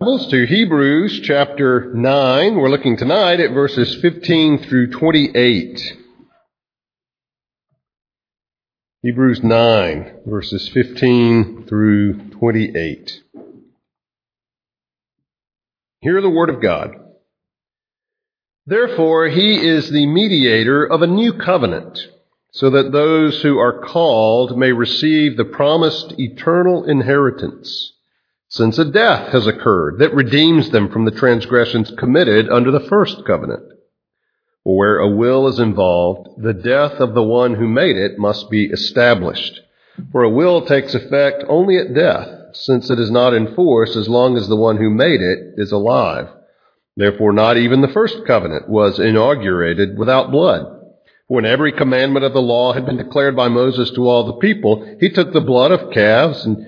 Bibles to Hebrews chapter 9. We're looking tonight at verses 15 through 28. Hebrews 9, verses 15 through 28. Hear the word of God. Therefore, he is the mediator of a new covenant, so that those who are called may receive the promised eternal inheritance since a death has occurred that redeems them from the transgressions committed under the first covenant. Where a will is involved, the death of the one who made it must be established. For a will takes effect only at death, since it is not in force as long as the one who made it is alive. Therefore, not even the first covenant was inaugurated without blood. When every commandment of the law had been declared by Moses to all the people, he took the blood of calves and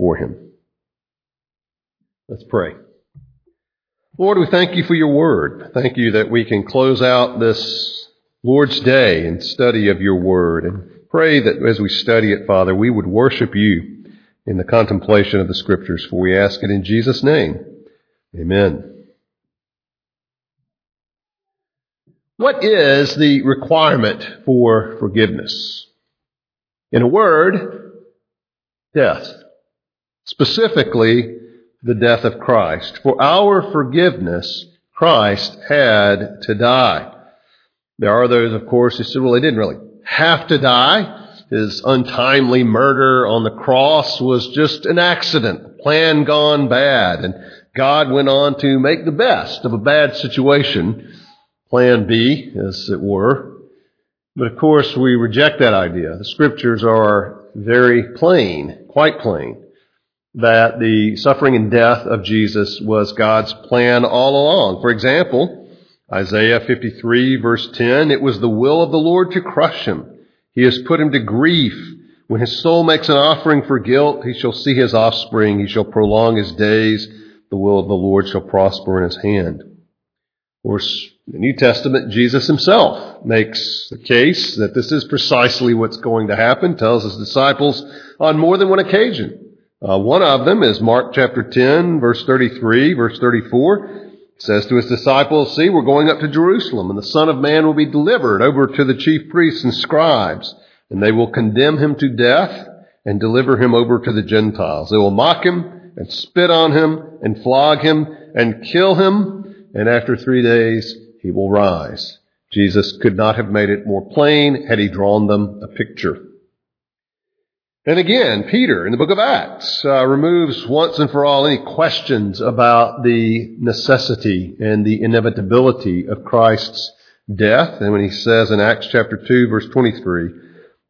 for him. Let's pray. Lord, we thank you for your word. Thank you that we can close out this Lord's Day in study of your word and pray that as we study it, Father, we would worship you in the contemplation of the scriptures, for we ask it in Jesus' name. Amen. What is the requirement for forgiveness? In a word, death specifically the death of Christ. For our forgiveness, Christ had to die. There are those, of course, who say, well, he didn't really have to die. His untimely murder on the cross was just an accident, plan gone bad, and God went on to make the best of a bad situation, plan B, as it were. But of course, we reject that idea. The scriptures are very plain, quite plain that the suffering and death of Jesus was God's plan all along. For example, Isaiah 53 verse 10, it was the will of the Lord to crush him. He has put him to grief. When his soul makes an offering for guilt, he shall see his offspring. He shall prolong his days. The will of the Lord shall prosper in his hand. Of course, in the New Testament, Jesus himself makes the case that this is precisely what's going to happen, tells his disciples on more than one occasion. Uh, one of them is Mark chapter 10, verse 33, verse 34. It says to his disciples, See, we're going up to Jerusalem, and the Son of Man will be delivered over to the chief priests and scribes, and they will condemn him to death and deliver him over to the Gentiles. They will mock him and spit on him and flog him and kill him, and after three days he will rise. Jesus could not have made it more plain had he drawn them a picture. And again, Peter in the book of Acts uh, removes once and for all any questions about the necessity and the inevitability of Christ's death. And when he says in Acts chapter 2 verse 23,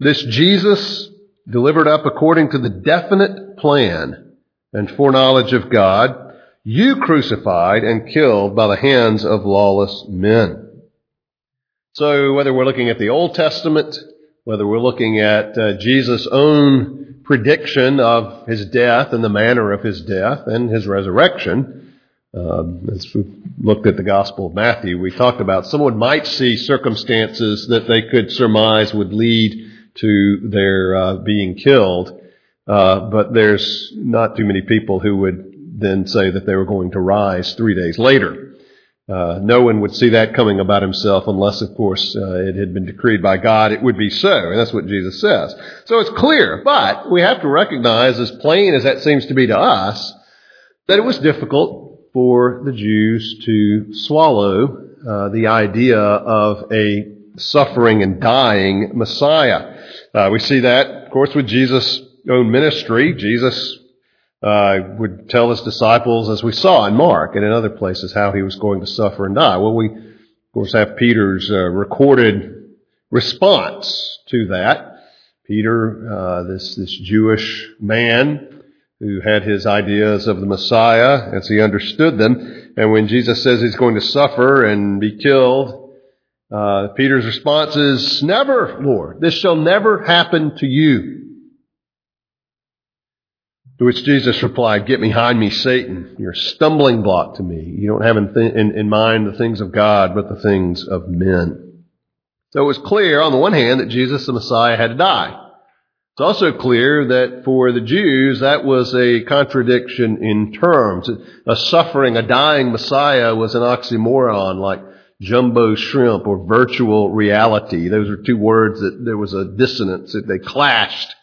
this Jesus delivered up according to the definite plan and foreknowledge of God, you crucified and killed by the hands of lawless men. So whether we're looking at the Old Testament, whether we're looking at uh, Jesus' own prediction of his death and the manner of his death and his resurrection, um, as we looked at the Gospel of Matthew, we talked about someone might see circumstances that they could surmise would lead to their uh, being killed, uh, but there's not too many people who would then say that they were going to rise three days later. Uh, no one would see that coming about himself unless, of course, uh, it had been decreed by God it would be so. And that's what Jesus says. So it's clear, but we have to recognize, as plain as that seems to be to us, that it was difficult for the Jews to swallow uh, the idea of a suffering and dying Messiah. Uh, we see that, of course, with Jesus' own ministry. Jesus uh, would tell his disciples, as we saw in Mark and in other places, how he was going to suffer and die. Well, we, of course, have Peter's uh, recorded response to that. Peter, uh, this, this Jewish man who had his ideas of the Messiah as he understood them, and when Jesus says he's going to suffer and be killed, uh, Peter's response is, Never, Lord. This shall never happen to you. To which Jesus replied, Get behind me, Satan. You're a stumbling block to me. You don't have in, th- in, in mind the things of God, but the things of men. So it was clear, on the one hand, that Jesus, the Messiah, had to die. It's also clear that for the Jews, that was a contradiction in terms. A suffering, a dying Messiah was an oxymoron like jumbo shrimp or virtual reality. Those are two words that there was a dissonance, that they clashed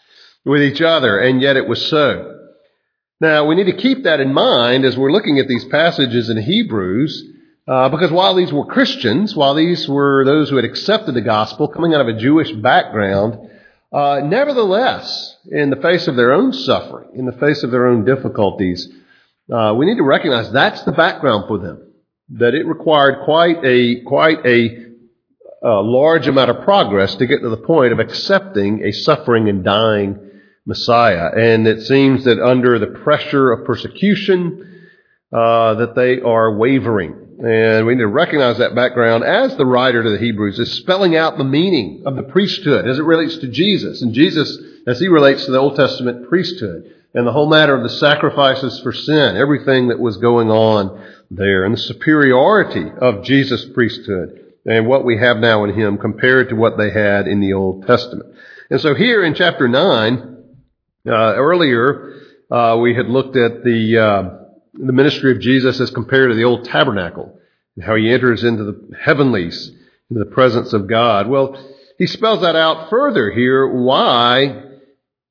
with each other, and yet it was so. Now, we need to keep that in mind as we're looking at these passages in Hebrews, uh, because while these were Christians, while these were those who had accepted the gospel coming out of a Jewish background, uh, nevertheless, in the face of their own suffering, in the face of their own difficulties, uh, we need to recognize that's the background for them. That it required quite a quite a, a large amount of progress to get to the point of accepting a suffering and dying Messiah. And it seems that under the pressure of persecution, uh, that they are wavering. And we need to recognize that background as the writer to the Hebrews is spelling out the meaning of the priesthood as it relates to Jesus. And Jesus, as he relates to the Old Testament priesthood and the whole matter of the sacrifices for sin, everything that was going on there, and the superiority of Jesus' priesthood and what we have now in him compared to what they had in the Old Testament. And so here in chapter 9, uh, earlier, uh, we had looked at the uh, the ministry of Jesus as compared to the old tabernacle and how he enters into the heavenlies, into the presence of God. Well, he spells that out further here why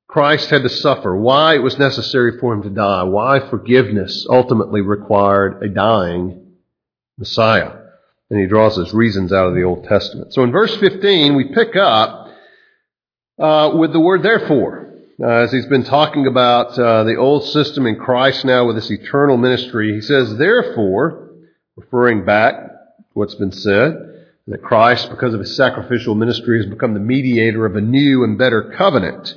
Christ had to suffer, why it was necessary for him to die, why forgiveness ultimately required a dying Messiah. And he draws his reasons out of the Old Testament. So in verse 15, we pick up uh, with the word therefore uh, as he's been talking about uh, the old system in Christ now with this eternal ministry, he says, therefore, referring back what's been said, that Christ, because of his sacrificial ministry, has become the mediator of a new and better covenant.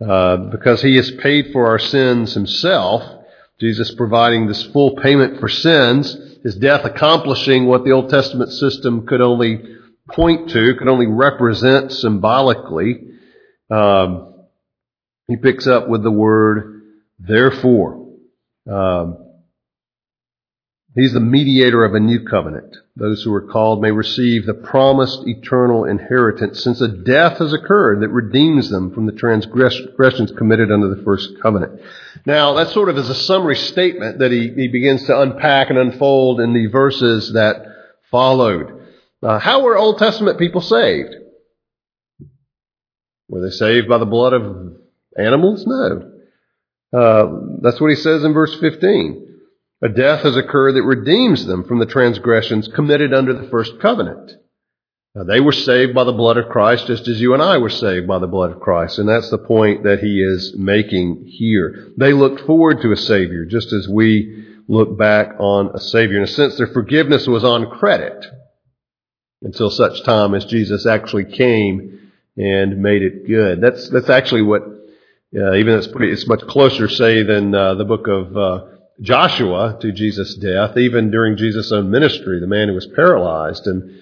Uh, because he has paid for our sins himself, Jesus providing this full payment for sins, his death accomplishing what the Old Testament system could only point to, could only represent symbolically. Um, he picks up with the word therefore. Um, he's the mediator of a new covenant. Those who are called may receive the promised eternal inheritance since a death has occurred that redeems them from the transgressions committed under the first covenant. Now, that sort of is a summary statement that he, he begins to unpack and unfold in the verses that followed. Uh, how were Old Testament people saved? Were they saved by the blood of Animals? No. Uh, that's what he says in verse 15. A death has occurred that redeems them from the transgressions committed under the first covenant. Now, they were saved by the blood of Christ just as you and I were saved by the blood of Christ. And that's the point that he is making here. They looked forward to a Savior just as we look back on a Savior. In a sense, their forgiveness was on credit. until such time as Jesus actually came and made it good. That's, that's actually what, uh, even it's pretty, it's much closer, say, than uh, the book of uh, Joshua to Jesus' death. Even during Jesus' own ministry, the man who was paralyzed, and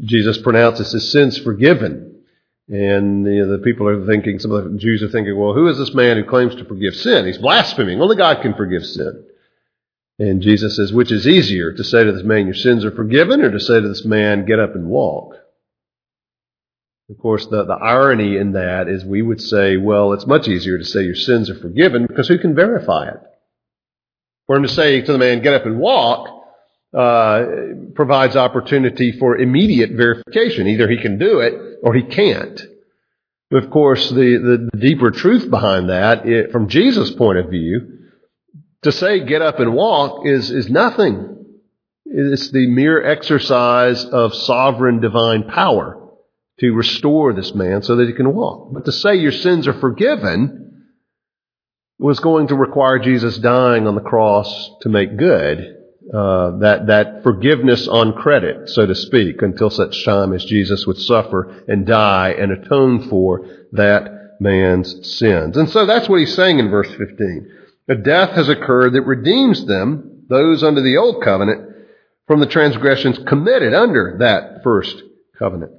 Jesus pronounces his sins forgiven. And you know, the people are thinking, some of the Jews are thinking, well, who is this man who claims to forgive sin? He's blaspheming. Only God can forgive sin. And Jesus says, which is easier, to say to this man, your sins are forgiven, or to say to this man, get up and walk? Of course, the, the irony in that is we would say, well, it's much easier to say your sins are forgiven because who can verify it? For him to say to the man, get up and walk, uh, provides opportunity for immediate verification. Either he can do it or he can't. But of course, the, the deeper truth behind that, it, from Jesus' point of view, to say get up and walk is, is nothing. It's the mere exercise of sovereign divine power to restore this man so that he can walk. But to say your sins are forgiven was going to require Jesus dying on the cross to make good uh, that that forgiveness on credit, so to speak, until such time as Jesus would suffer and die and atone for that man's sins. And so that's what he's saying in verse 15. A death has occurred that redeems them, those under the old covenant, from the transgressions committed under that first covenant.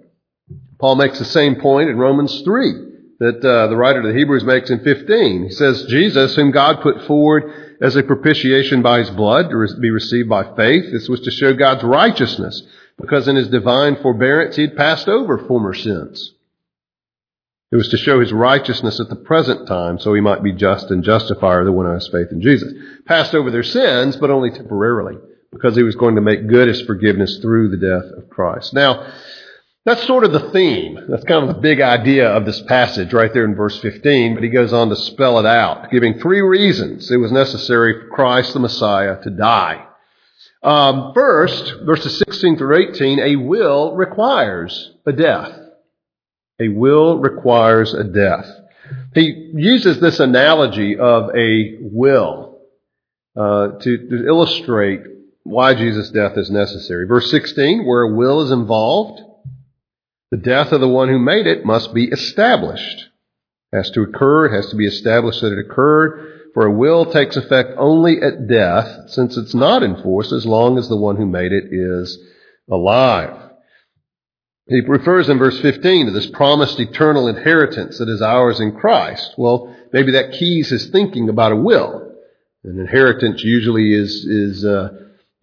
Paul makes the same point in Romans 3 that uh, the writer of the Hebrews makes in 15. He says, Jesus, whom God put forward as a propitiation by his blood to be received by faith. This was to show God's righteousness, because in his divine forbearance he had passed over former sins. It was to show his righteousness at the present time, so he might be just and justifier of the one who has faith in Jesus. Passed over their sins, but only temporarily, because he was going to make good his forgiveness through the death of Christ. Now, that's sort of the theme. That's kind of the big idea of this passage right there in verse 15, but he goes on to spell it out, giving three reasons it was necessary for Christ the Messiah to die. Um, first, verses 16 through 18, a will requires a death. A will requires a death. He uses this analogy of a will uh, to, to illustrate why Jesus' death is necessary. Verse 16, where a will is involved, the death of the one who made it must be established. It has to occur. It has to be established that it occurred. For a will takes effect only at death, since it's not in force as long as the one who made it is alive. He refers in verse 15 to this promised eternal inheritance that is ours in Christ. Well, maybe that keys his thinking about a will. An inheritance usually is, is, uh,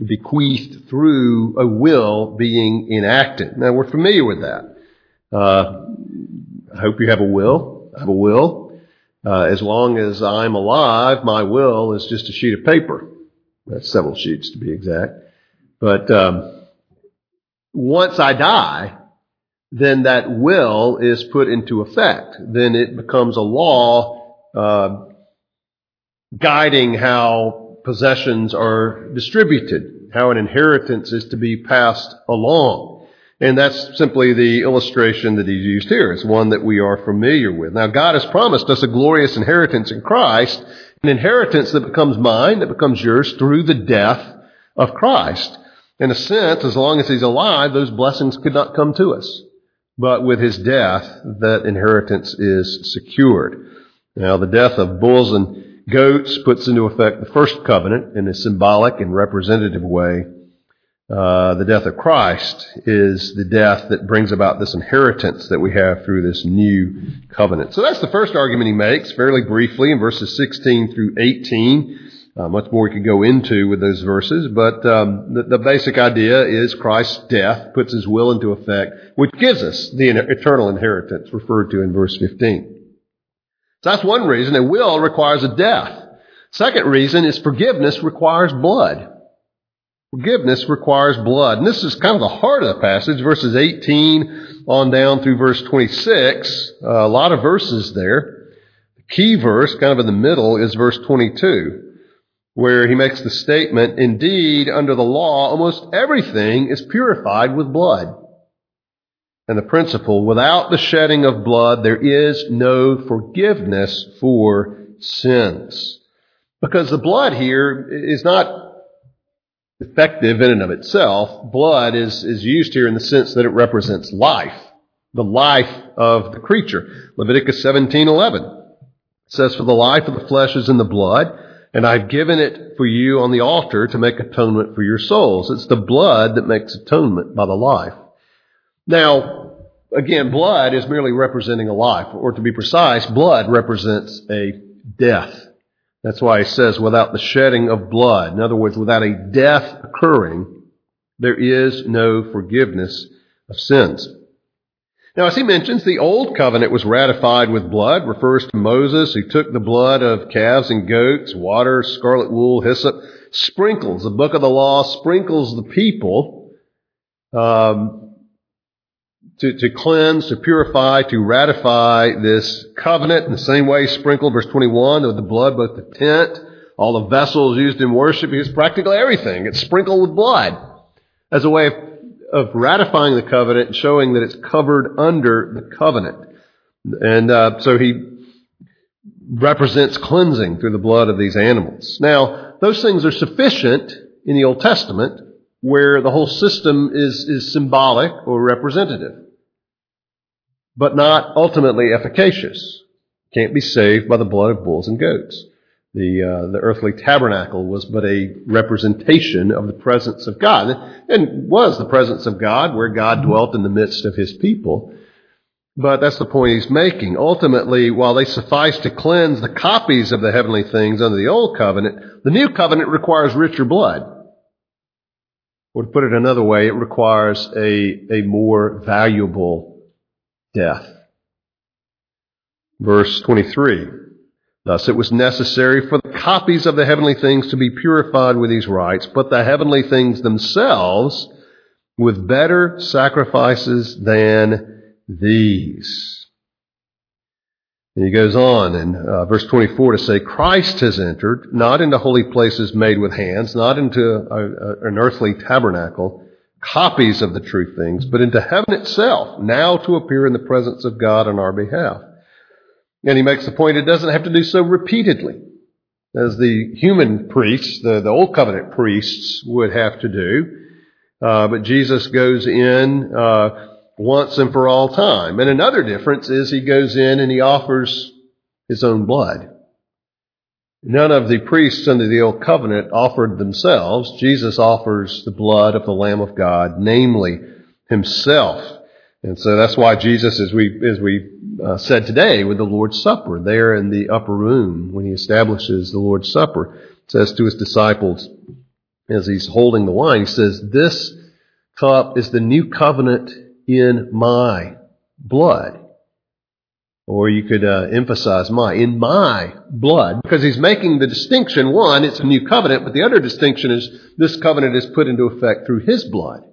bequeathed through a will being enacted. Now we're familiar with that. Uh, I hope you have a will. I have a will. Uh, as long as I'm alive, my will is just a sheet of paper. That's several sheets to be exact. But um, once I die, then that will is put into effect. Then it becomes a law uh, guiding how possessions are distributed, how an inheritance is to be passed along. And that's simply the illustration that he's used here. It's one that we are familiar with. Now, God has promised us a glorious inheritance in Christ, an inheritance that becomes mine, that becomes yours through the death of Christ. In a sense, as long as he's alive, those blessings could not come to us. But with his death, that inheritance is secured. Now, the death of bulls and goats puts into effect the first covenant in a symbolic and representative way. Uh, the death of Christ is the death that brings about this inheritance that we have through this new covenant. So that's the first argument he makes, fairly briefly, in verses 16 through 18. Uh, much more we could go into with those verses, but um, the, the, basic idea is Christ's death puts his will into effect, which gives us the eternal inheritance referred to in verse 15. So that's one reason. A will requires a death. Second reason is forgiveness requires blood. Forgiveness requires blood. And this is kind of the heart of the passage, verses 18 on down through verse 26. Uh, a lot of verses there. The key verse, kind of in the middle, is verse 22, where he makes the statement, Indeed, under the law, almost everything is purified with blood. And the principle, without the shedding of blood, there is no forgiveness for sins. Because the blood here is not effective in and of itself. Blood is, is used here in the sense that it represents life, the life of the creature. Leviticus 17:11 says, "For the life of the flesh is in the blood, and I've given it for you on the altar to make atonement for your souls." It's the blood that makes atonement by the life. Now, again, blood is merely representing a life, or to be precise, blood represents a death. That's why he says without the shedding of blood. In other words, without a death occurring, there is no forgiveness of sins. Now, as he mentions, the old covenant was ratified with blood, refers to Moses who took the blood of calves and goats, water, scarlet wool, hyssop, sprinkles, the book of the law, sprinkles the people um, to, to cleanse, to purify, to ratify this covenant in the same way sprinkled, verse 21, with the blood, both the tent, all the vessels used in worship, because practically everything. It's sprinkled with blood as a way of, of ratifying the covenant and showing that it's covered under the covenant. And uh, so he represents cleansing through the blood of these animals. Now, those things are sufficient in the Old Testament where the whole system is, is symbolic or representative but not ultimately efficacious. Can't be saved by the blood of bulls and goats. The, uh, the earthly tabernacle was but a representation of the presence of God, and was the presence of God where God dwelt in the midst of his people. But that's the point he's making. Ultimately, while they suffice to cleanse the copies of the heavenly things under the old covenant, the new covenant requires richer blood. Or to put it another way, it requires a, a more valuable death. Verse 23. Thus it was necessary for the copies of the heavenly things to be purified with these rites, but the heavenly things themselves with better sacrifices than these. And he goes on in uh, verse 24 to say, Christ has entered, not into holy places made with hands, not into a, a, an earthly tabernacle, copies of the true things, but into heaven itself, now to appear in the presence of God on our behalf. And he makes the point it doesn't have to do so repeatedly, as the human priests, the, the old covenant priests, would have to do. Uh, but Jesus goes in uh, once and for all time. And another difference is he goes in and he offers his own blood. None of the priests under the old covenant offered themselves. Jesus offers the blood of the Lamb of God, namely himself. And so that's why Jesus, as we, as we uh, said today with the Lord's Supper, there in the upper room, when he establishes the Lord's Supper, says to his disciples, as he's holding the wine, he says, This cup is the new covenant in my blood. Or you could uh, emphasize my, in my blood, because he's making the distinction. One, it's a new covenant, but the other distinction is this covenant is put into effect through his blood.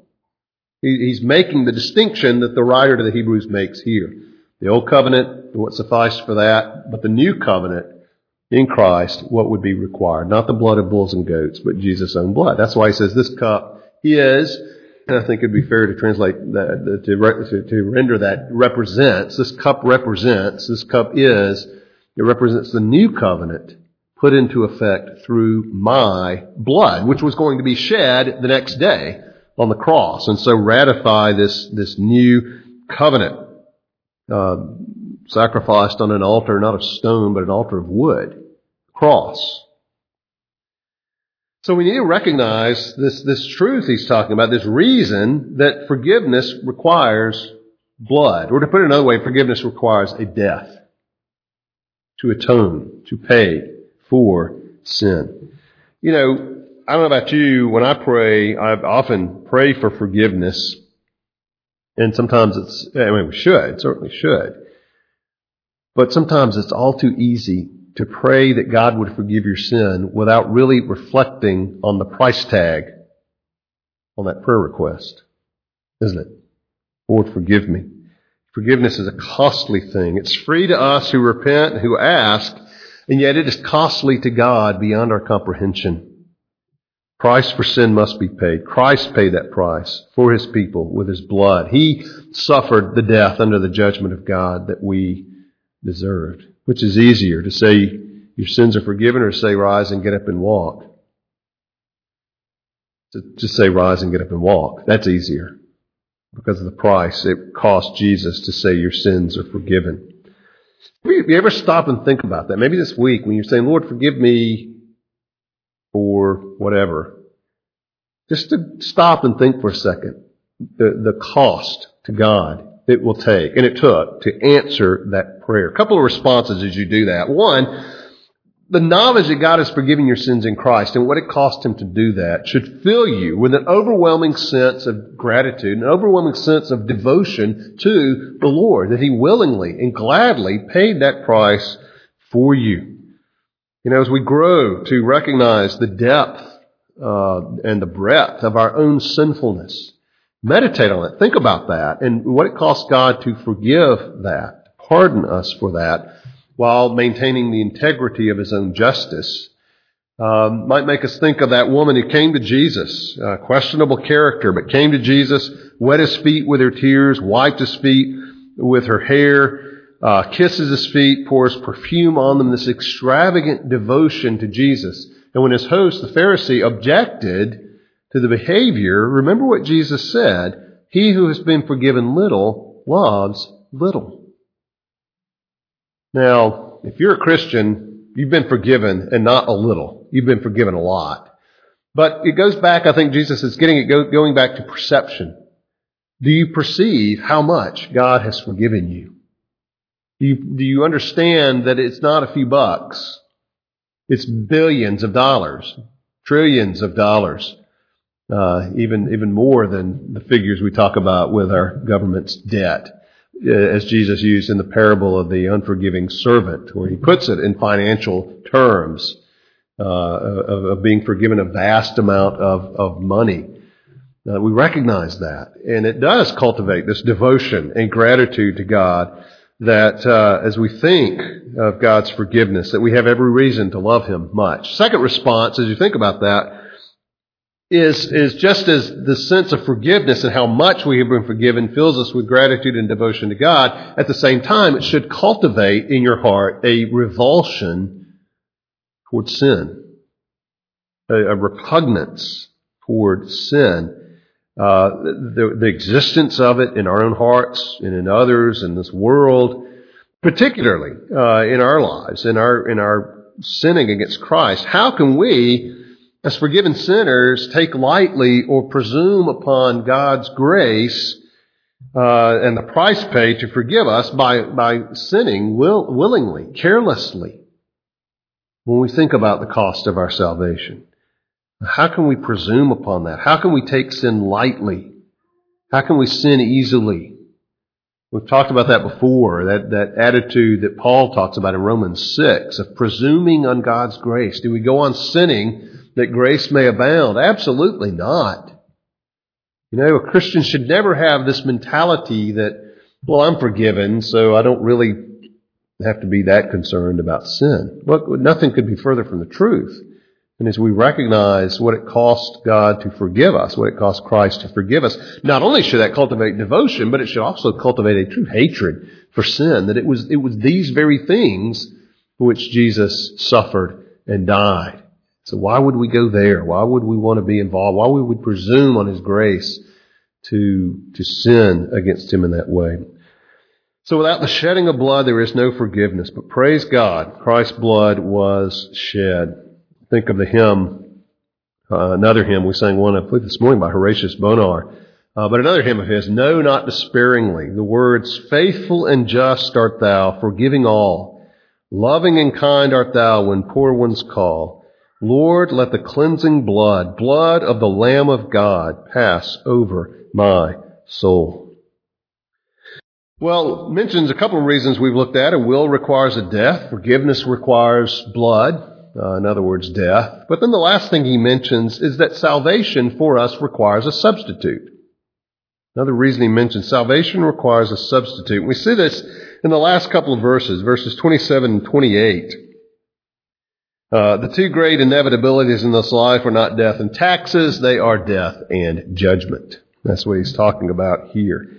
He, he's making the distinction that the writer to the Hebrews makes here. The old covenant, what sufficed for that, but the new covenant in Christ, what would be required? Not the blood of bulls and goats, but Jesus' own blood. That's why he says this cup is I think it'd be fair to translate that, to, to render that represents, this cup represents, this cup is, it represents the new covenant put into effect through my blood, which was going to be shed the next day on the cross. And so ratify this, this new covenant, uh, sacrificed on an altar, not of stone, but an altar of wood. Cross. So we need to recognize this, this truth he's talking about, this reason that forgiveness requires blood. Or to put it another way, forgiveness requires a death to atone, to pay for sin. You know, I don't know about you, when I pray, I often pray for forgiveness. And sometimes it's, I mean, we should, certainly should. But sometimes it's all too easy to pray that God would forgive your sin without really reflecting on the price tag on that prayer request, isn't it? Lord, forgive me. Forgiveness is a costly thing. It's free to us who repent who ask, and yet it is costly to God beyond our comprehension. Price for sin must be paid. Christ paid that price for his people with his blood. He suffered the death under the judgment of God that we deserved. Which is easier, to say your sins are forgiven or say rise and get up and walk? to just say rise and get up and walk. That's easier because of the price it cost Jesus to say your sins are forgiven. You ever stop and think about that? Maybe this week when you're saying, Lord, forgive me for whatever. Just to stop and think for a second. The, the cost to God it will take, and it took, to answer that prayer. A couple of responses as you do that. One, the knowledge that God has forgiven your sins in Christ and what it cost Him to do that should fill you with an overwhelming sense of gratitude, an overwhelming sense of devotion to the Lord, that He willingly and gladly paid that price for you. You know, as we grow to recognize the depth uh, and the breadth of our own sinfulness, meditate on it. Think about that and what it costs God to forgive that, pardon us for that while maintaining the integrity of his own justice. Um, might make us think of that woman who came to Jesus, uh, questionable character, but came to Jesus, wet his feet with her tears, wiped his feet with her hair, uh, kisses his feet, pours perfume on them, this extravagant devotion to Jesus. And when his host, the Pharisee, objected to the behavior, remember what Jesus said, he who has been forgiven little loves little. Now, if you're a Christian, you've been forgiven and not a little. You've been forgiven a lot. But it goes back, I think Jesus is getting it going back to perception. Do you perceive how much God has forgiven you? Do you, do you understand that it's not a few bucks? It's billions of dollars, trillions of dollars, uh, even even more than the figures we talk about with our government's debt. Uh, as Jesus used in the parable of the unforgiving servant, where he puts it in financial terms uh, of, of, being forgiven a vast amount of, of money. Uh, we recognize that, and it does cultivate this devotion and gratitude to God. That uh, as we think of God's forgiveness, that we have every reason to love Him much. Second response, as you think about that, is, is just as the sense of forgiveness and how much we have been forgiven fills us with gratitude and devotion to God, at the same time, it should cultivate in your heart a revulsion towards sin, a, a repugnance toward sin. Uh, the, the existence of it in our own hearts and in others in this world, particularly uh, in our lives, in our in our sinning against Christ. How can we as forgiven sinners, take lightly or presume upon God's grace uh, and the price paid to forgive us by, by sinning will, willingly, carelessly, when we think about the cost of our salvation. How can we presume upon that? How can we take sin lightly? How can we sin easily? We've talked about that before, that, that attitude that Paul talks about in Romans 6 of presuming on God's grace. Do we go on sinning that grace may abound? Absolutely not. You know, a Christian should never have this mentality that, well, I'm forgiven, so I don't really have to be that concerned about sin. Well, nothing could be further from the truth. And as we recognize what it cost God to forgive us, what it cost Christ to forgive us, not only should that cultivate devotion, but it should also cultivate a true hatred for sin, that it was, it was these very things for which Jesus suffered and died. So why would we go there? Why would we want to be involved? Why would we presume on His grace to, to sin against Him in that way? So without the shedding of blood, there is no forgiveness. But praise God, Christ's blood was shed. Think of the hymn, uh, another hymn we sang one, I believe this morning by Horatius Bonar. Uh, but another hymn of his, No, not despairingly. The words, Faithful and just art thou, forgiving all. Loving and kind art thou when poor ones call. Lord, let the cleansing blood, blood of the Lamb of God, pass over my soul. Well, mentions a couple of reasons we've looked at. A will requires a death. Forgiveness requires blood. Uh, in other words, death. But then the last thing he mentions is that salvation for us requires a substitute. Another reason he mentions salvation requires a substitute. We see this in the last couple of verses, verses 27 and 28. Uh, the two great inevitabilities in this life are not death and taxes, they are death and judgment. That's what he's talking about here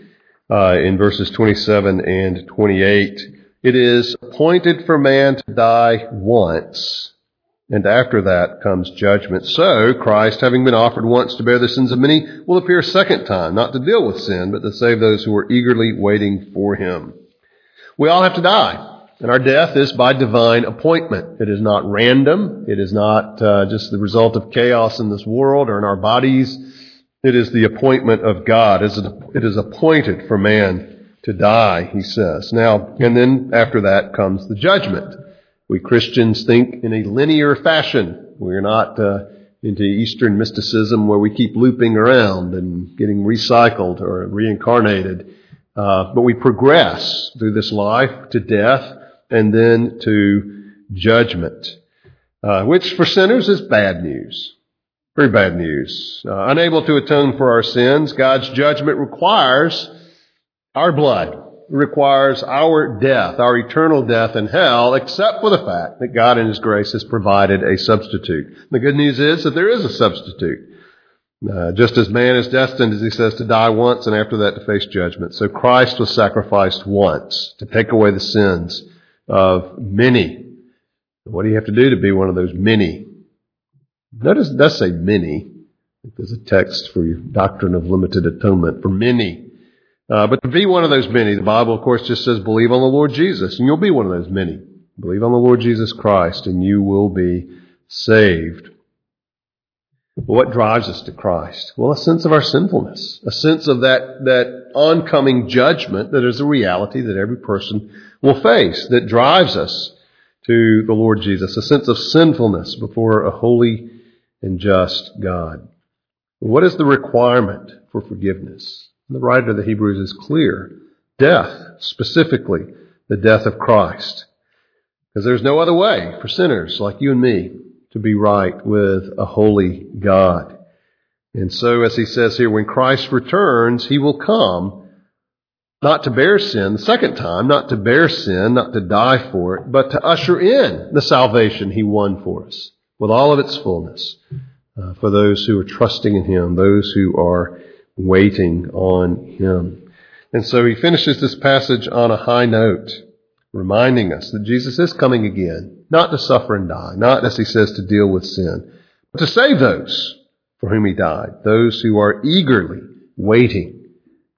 uh, in verses 27 and 28. It is appointed for man to die once, and after that comes judgment. So, Christ, having been offered once to bear the sins of many, will appear a second time, not to deal with sin, but to save those who are eagerly waiting for him. We all have to die. And our death is by divine appointment. It is not random. It is not uh, just the result of chaos in this world or in our bodies. It is the appointment of God. It is appointed for man to die, he says. Now, and then after that comes the judgment. We Christians think in a linear fashion. We're not uh, into Eastern mysticism where we keep looping around and getting recycled or reincarnated. Uh, but we progress through this life to death and then to judgment, uh, which for sinners is bad news. Very bad news. Uh, unable to atone for our sins, God's judgment requires our blood requires our death, our eternal death in hell, except for the fact that God in His grace has provided a substitute. The good news is that there is a substitute. Uh, just as man is destined, as he says, to die once and after that to face judgment. So Christ was sacrificed once to take away the sins of many. What do you have to do to be one of those many? Notice it does say many. There's a text for your doctrine of limited atonement for many. Uh, but to be one of those many, the Bible, of course, just says believe on the Lord Jesus, and you'll be one of those many. Believe on the Lord Jesus Christ, and you will be saved. What drives us to Christ? Well, a sense of our sinfulness, a sense of that, that oncoming judgment that is a reality that every person will face, that drives us to the Lord Jesus, a sense of sinfulness before a holy and just God. What is the requirement for forgiveness? The writer of the Hebrews is clear. Death, specifically, the death of Christ. Because there's no other way for sinners like you and me to be right with a holy God. And so, as he says here, when Christ returns, he will come not to bear sin the second time, not to bear sin, not to die for it, but to usher in the salvation he won for us with all of its fullness uh, for those who are trusting in him, those who are waiting on him. And so he finishes this passage on a high note, reminding us that Jesus is coming again, not to suffer and die, not, as he says, to deal with sin, but to save those for whom he died, those who are eagerly waiting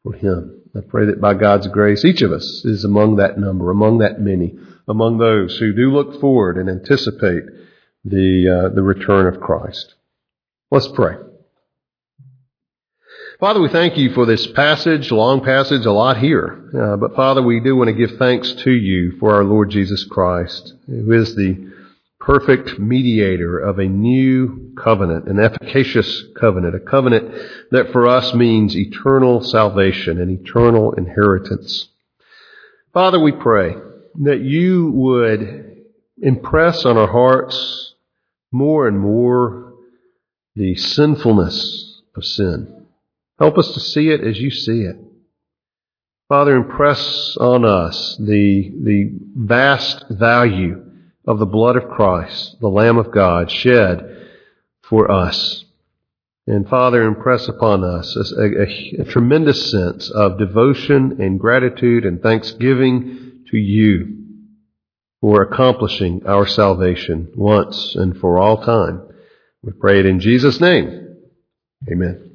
for him. I pray that by God's grace, each of us is among that number, among that many, among those who do look forward and anticipate the, uh, the return of Christ. Let's pray. Father, we thank you for this passage, long passage, a lot here. Uh, but Father, we do want to give thanks to you for our Lord Jesus Christ, who is the perfect mediator of a new covenant, an efficacious covenant, a covenant that for us means eternal salvation and eternal inheritance. Father, we pray that you would impress on our hearts more and more the sinfulness of sin. Help us to see it as you see it. Father, impress on us the, the vast value of the blood of Christ, the Lamb of God, shed for us. And Father, impress upon us a, a, a tremendous sense of devotion and gratitude and thanksgiving to you for accomplishing our salvation once and for all time. We pray it in Jesus' name. Amen.